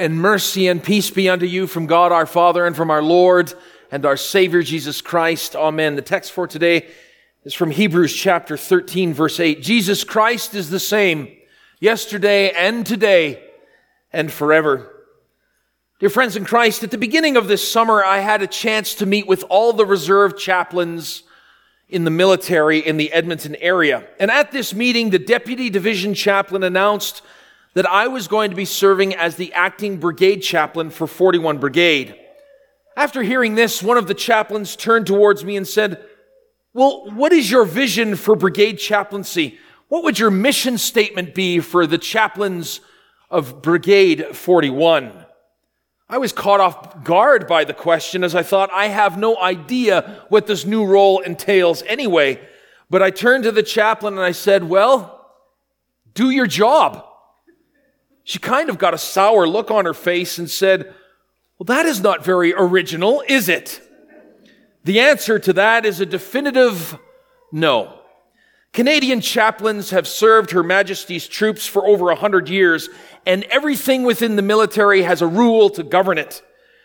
and mercy and peace be unto you from God our Father and from our Lord and our Savior Jesus Christ. Amen. The text for today is from Hebrews chapter 13 verse 8. Jesus Christ is the same yesterday and today and forever. Dear friends in Christ, at the beginning of this summer, I had a chance to meet with all the reserve chaplains in the military in the Edmonton area. And at this meeting, the deputy division chaplain announced that I was going to be serving as the acting brigade chaplain for 41 Brigade. After hearing this, one of the chaplains turned towards me and said, Well, what is your vision for brigade chaplaincy? What would your mission statement be for the chaplains of Brigade 41? I was caught off guard by the question as I thought, I have no idea what this new role entails anyway. But I turned to the chaplain and I said, Well, do your job. She kind of got a sour look on her face and said, Well, that is not very original, is it? The answer to that is a definitive no. Canadian chaplains have served Her Majesty's troops for over a hundred years, and everything within the military has a rule to govern it.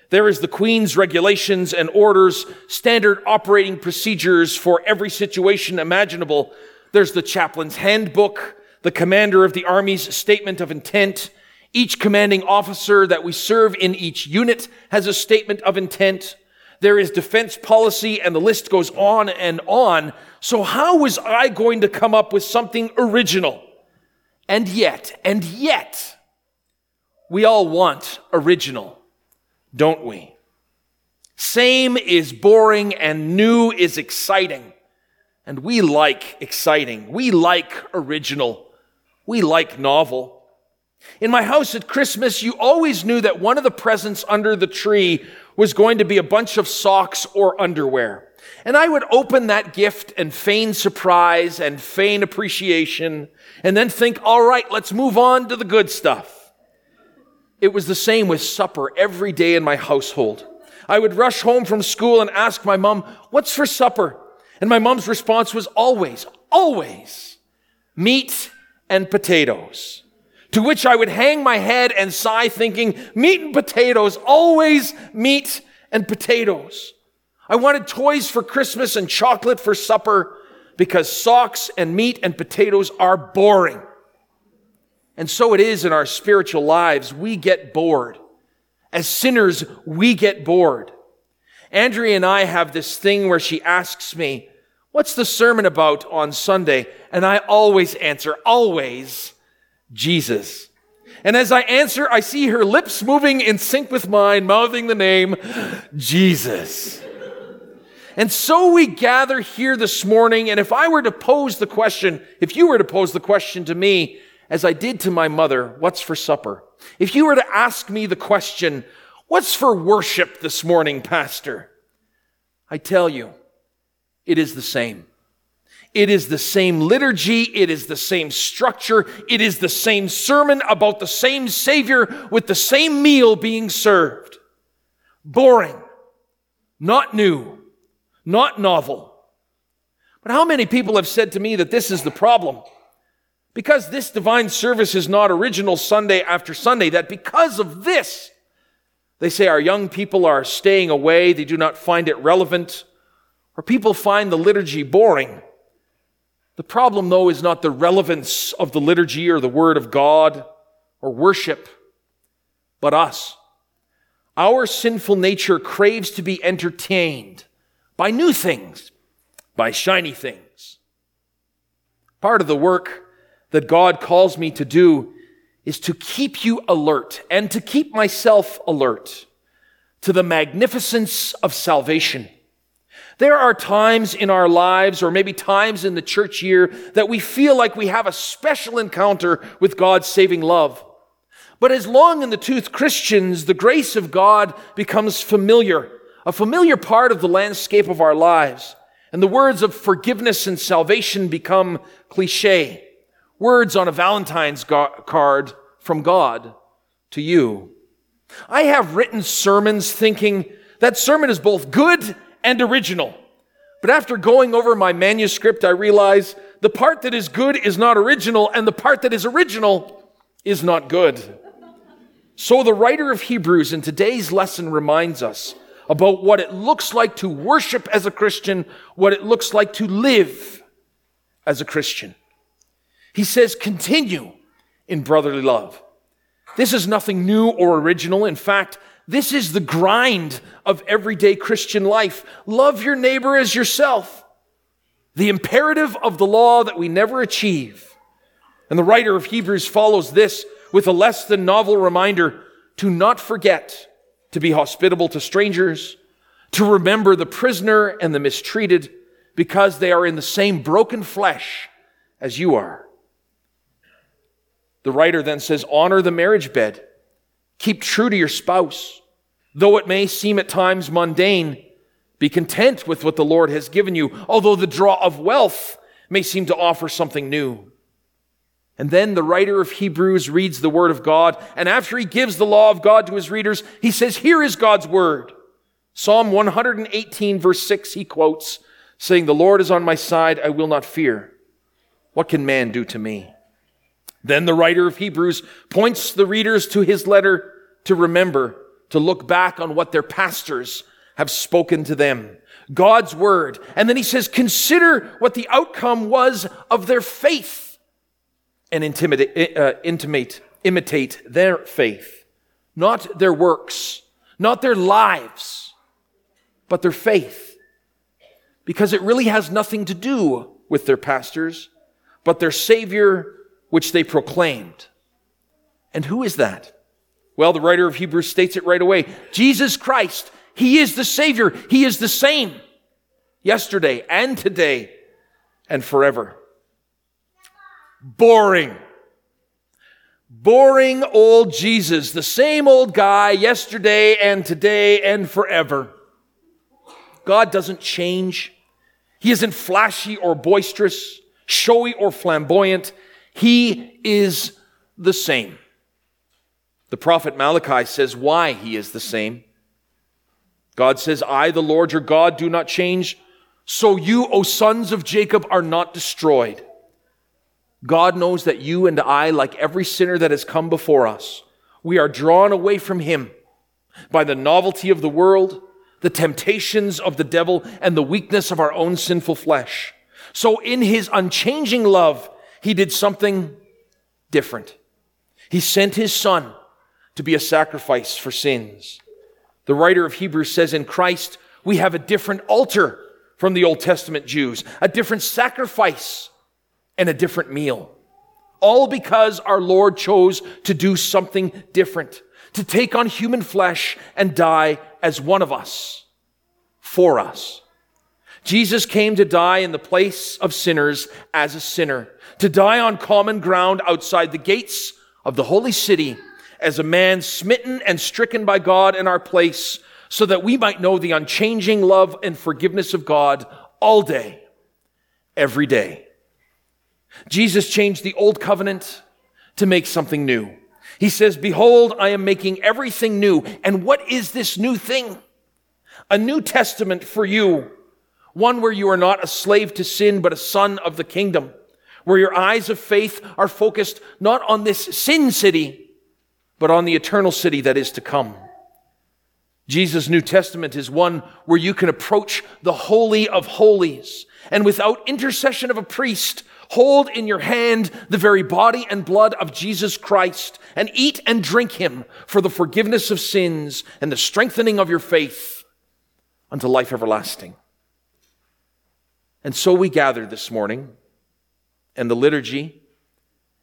There is the Queen's regulations and orders, standard operating procedures for every situation imaginable. There's the chaplain's handbook, the commander of the Army's statement of intent. Each commanding officer that we serve in each unit has a statement of intent. There is defense policy, and the list goes on and on. So, how was I going to come up with something original? And yet, and yet, we all want original, don't we? Same is boring and new is exciting. And we like exciting. We like original. We like novel. In my house at Christmas, you always knew that one of the presents under the tree was going to be a bunch of socks or underwear. And I would open that gift and feign surprise and feign appreciation and then think, all right, let's move on to the good stuff. It was the same with supper every day in my household. I would rush home from school and ask my mom, what's for supper? And my mom's response was always, always meat and potatoes. To which I would hang my head and sigh, thinking, meat and potatoes, always meat and potatoes. I wanted toys for Christmas and chocolate for supper because socks and meat and potatoes are boring. And so it is in our spiritual lives. We get bored. As sinners, we get bored. Andrea and I have this thing where she asks me, What's the sermon about on Sunday? And I always answer, always, Jesus. And as I answer, I see her lips moving in sync with mine, mouthing the name, Jesus. And so we gather here this morning, and if I were to pose the question, if you were to pose the question to me, as I did to my mother, what's for supper? If you were to ask me the question, what's for worship this morning, Pastor? I tell you, it is the same. It is the same liturgy. It is the same structure. It is the same sermon about the same Savior with the same meal being served. Boring. Not new. Not novel. But how many people have said to me that this is the problem? Because this divine service is not original Sunday after Sunday, that because of this, they say our young people are staying away. They do not find it relevant or people find the liturgy boring. The problem, though, is not the relevance of the liturgy or the Word of God or worship, but us. Our sinful nature craves to be entertained by new things, by shiny things. Part of the work that God calls me to do is to keep you alert and to keep myself alert to the magnificence of salvation there are times in our lives, or maybe times in the church year, that we feel like we have a special encounter with God's saving love. But as long in the tooth Christians, the grace of God becomes familiar, a familiar part of the landscape of our lives. And the words of forgiveness and salvation become cliche. Words on a Valentine's card from God to you. I have written sermons thinking that sermon is both good and original. But after going over my manuscript, I realize the part that is good is not original, and the part that is original is not good. So the writer of Hebrews in today's lesson reminds us about what it looks like to worship as a Christian, what it looks like to live as a Christian. He says, continue in brotherly love. This is nothing new or original. In fact, this is the grind of everyday Christian life. Love your neighbor as yourself. The imperative of the law that we never achieve. And the writer of Hebrews follows this with a less than novel reminder to not forget to be hospitable to strangers, to remember the prisoner and the mistreated because they are in the same broken flesh as you are. The writer then says, honor the marriage bed. Keep true to your spouse. Though it may seem at times mundane, be content with what the Lord has given you, although the draw of wealth may seem to offer something new. And then the writer of Hebrews reads the word of God, and after he gives the law of God to his readers, he says, Here is God's word. Psalm 118, verse 6, he quotes, saying, The Lord is on my side, I will not fear. What can man do to me? Then the writer of Hebrews points the readers to his letter to remember, to look back on what their pastors have spoken to them. God's word. And then he says, consider what the outcome was of their faith and uh, intimate, imitate their faith, not their works, not their lives, but their faith. Because it really has nothing to do with their pastors, but their Savior, which they proclaimed. And who is that? Well, the writer of Hebrews states it right away. Jesus Christ. He is the Savior. He is the same yesterday and today and forever. Boring. Boring old Jesus, the same old guy yesterday and today and forever. God doesn't change. He isn't flashy or boisterous, showy or flamboyant. He is the same. The prophet Malachi says why he is the same. God says, I, the Lord your God, do not change. So you, O sons of Jacob, are not destroyed. God knows that you and I, like every sinner that has come before us, we are drawn away from Him by the novelty of the world, the temptations of the devil, and the weakness of our own sinful flesh. So in His unchanging love, He did something different. He sent His Son to be a sacrifice for sins. The writer of Hebrews says in Christ, we have a different altar from the Old Testament Jews, a different sacrifice and a different meal. All because our Lord chose to do something different, to take on human flesh and die as one of us, for us. Jesus came to die in the place of sinners as a sinner, to die on common ground outside the gates of the holy city as a man smitten and stricken by God in our place, so that we might know the unchanging love and forgiveness of God all day, every day. Jesus changed the old covenant to make something new. He says, Behold, I am making everything new. And what is this new thing? A new testament for you. One where you are not a slave to sin, but a son of the kingdom. Where your eyes of faith are focused not on this sin city, but on the eternal city that is to come. Jesus' New Testament is one where you can approach the Holy of Holies and without intercession of a priest Hold in your hand the very body and blood of Jesus Christ and eat and drink him for the forgiveness of sins and the strengthening of your faith unto life everlasting. And so we gather this morning, and the liturgy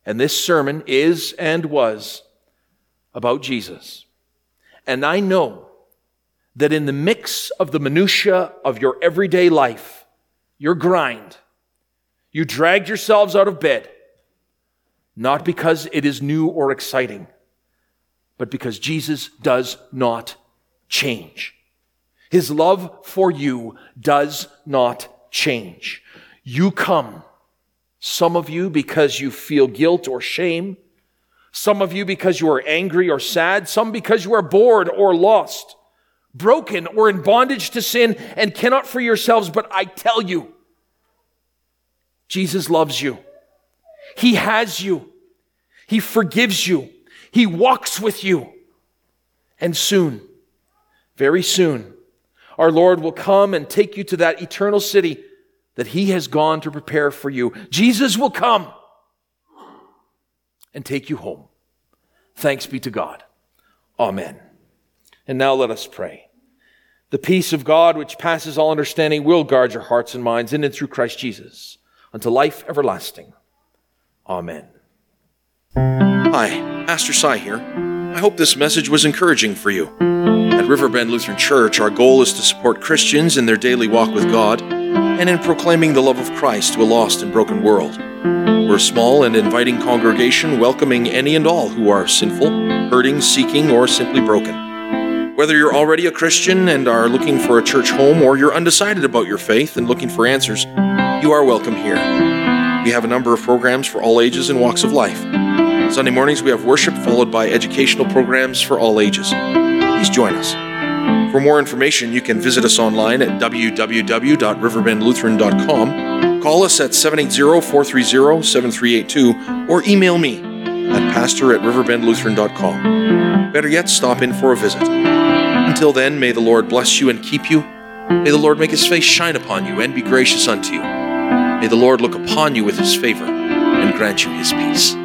and this sermon is and was about Jesus. And I know that in the mix of the minutiae of your everyday life, your grind, you dragged yourselves out of bed, not because it is new or exciting, but because Jesus does not change. His love for you does not change. You come, some of you because you feel guilt or shame, some of you because you are angry or sad, some because you are bored or lost, broken or in bondage to sin and cannot free yourselves. But I tell you, Jesus loves you. He has you. He forgives you. He walks with you And soon, very soon, our Lord will come and take you to that eternal city that He has gone to prepare for you. Jesus will come and take you home. Thanks be to God. Amen. And now let us pray. The peace of God, which passes all understanding, will guard your hearts and minds in and through Christ Jesus unto life everlasting. Amen. Hi, Pastor Cy here. I hope this message was encouraging for you. At Riverbend Lutheran Church, our goal is to support Christians in their daily walk with God and in proclaiming the love of Christ to a lost and broken world. We're a small and inviting congregation welcoming any and all who are sinful, hurting, seeking, or simply broken. Whether you're already a Christian and are looking for a church home, or you're undecided about your faith and looking for answers, you are welcome here. We have a number of programs for all ages and walks of life. Sunday mornings we have worship followed by educational programs for all ages. Please join us. For more information, you can visit us online at www.riverbendlutheran.com, call us at 780 430 7382, or email me at pastor at riverbendlutheran.com. Better yet, stop in for a visit. Until then, may the Lord bless you and keep you. May the Lord make his face shine upon you and be gracious unto you. May the Lord look upon you with his favor and grant you his peace.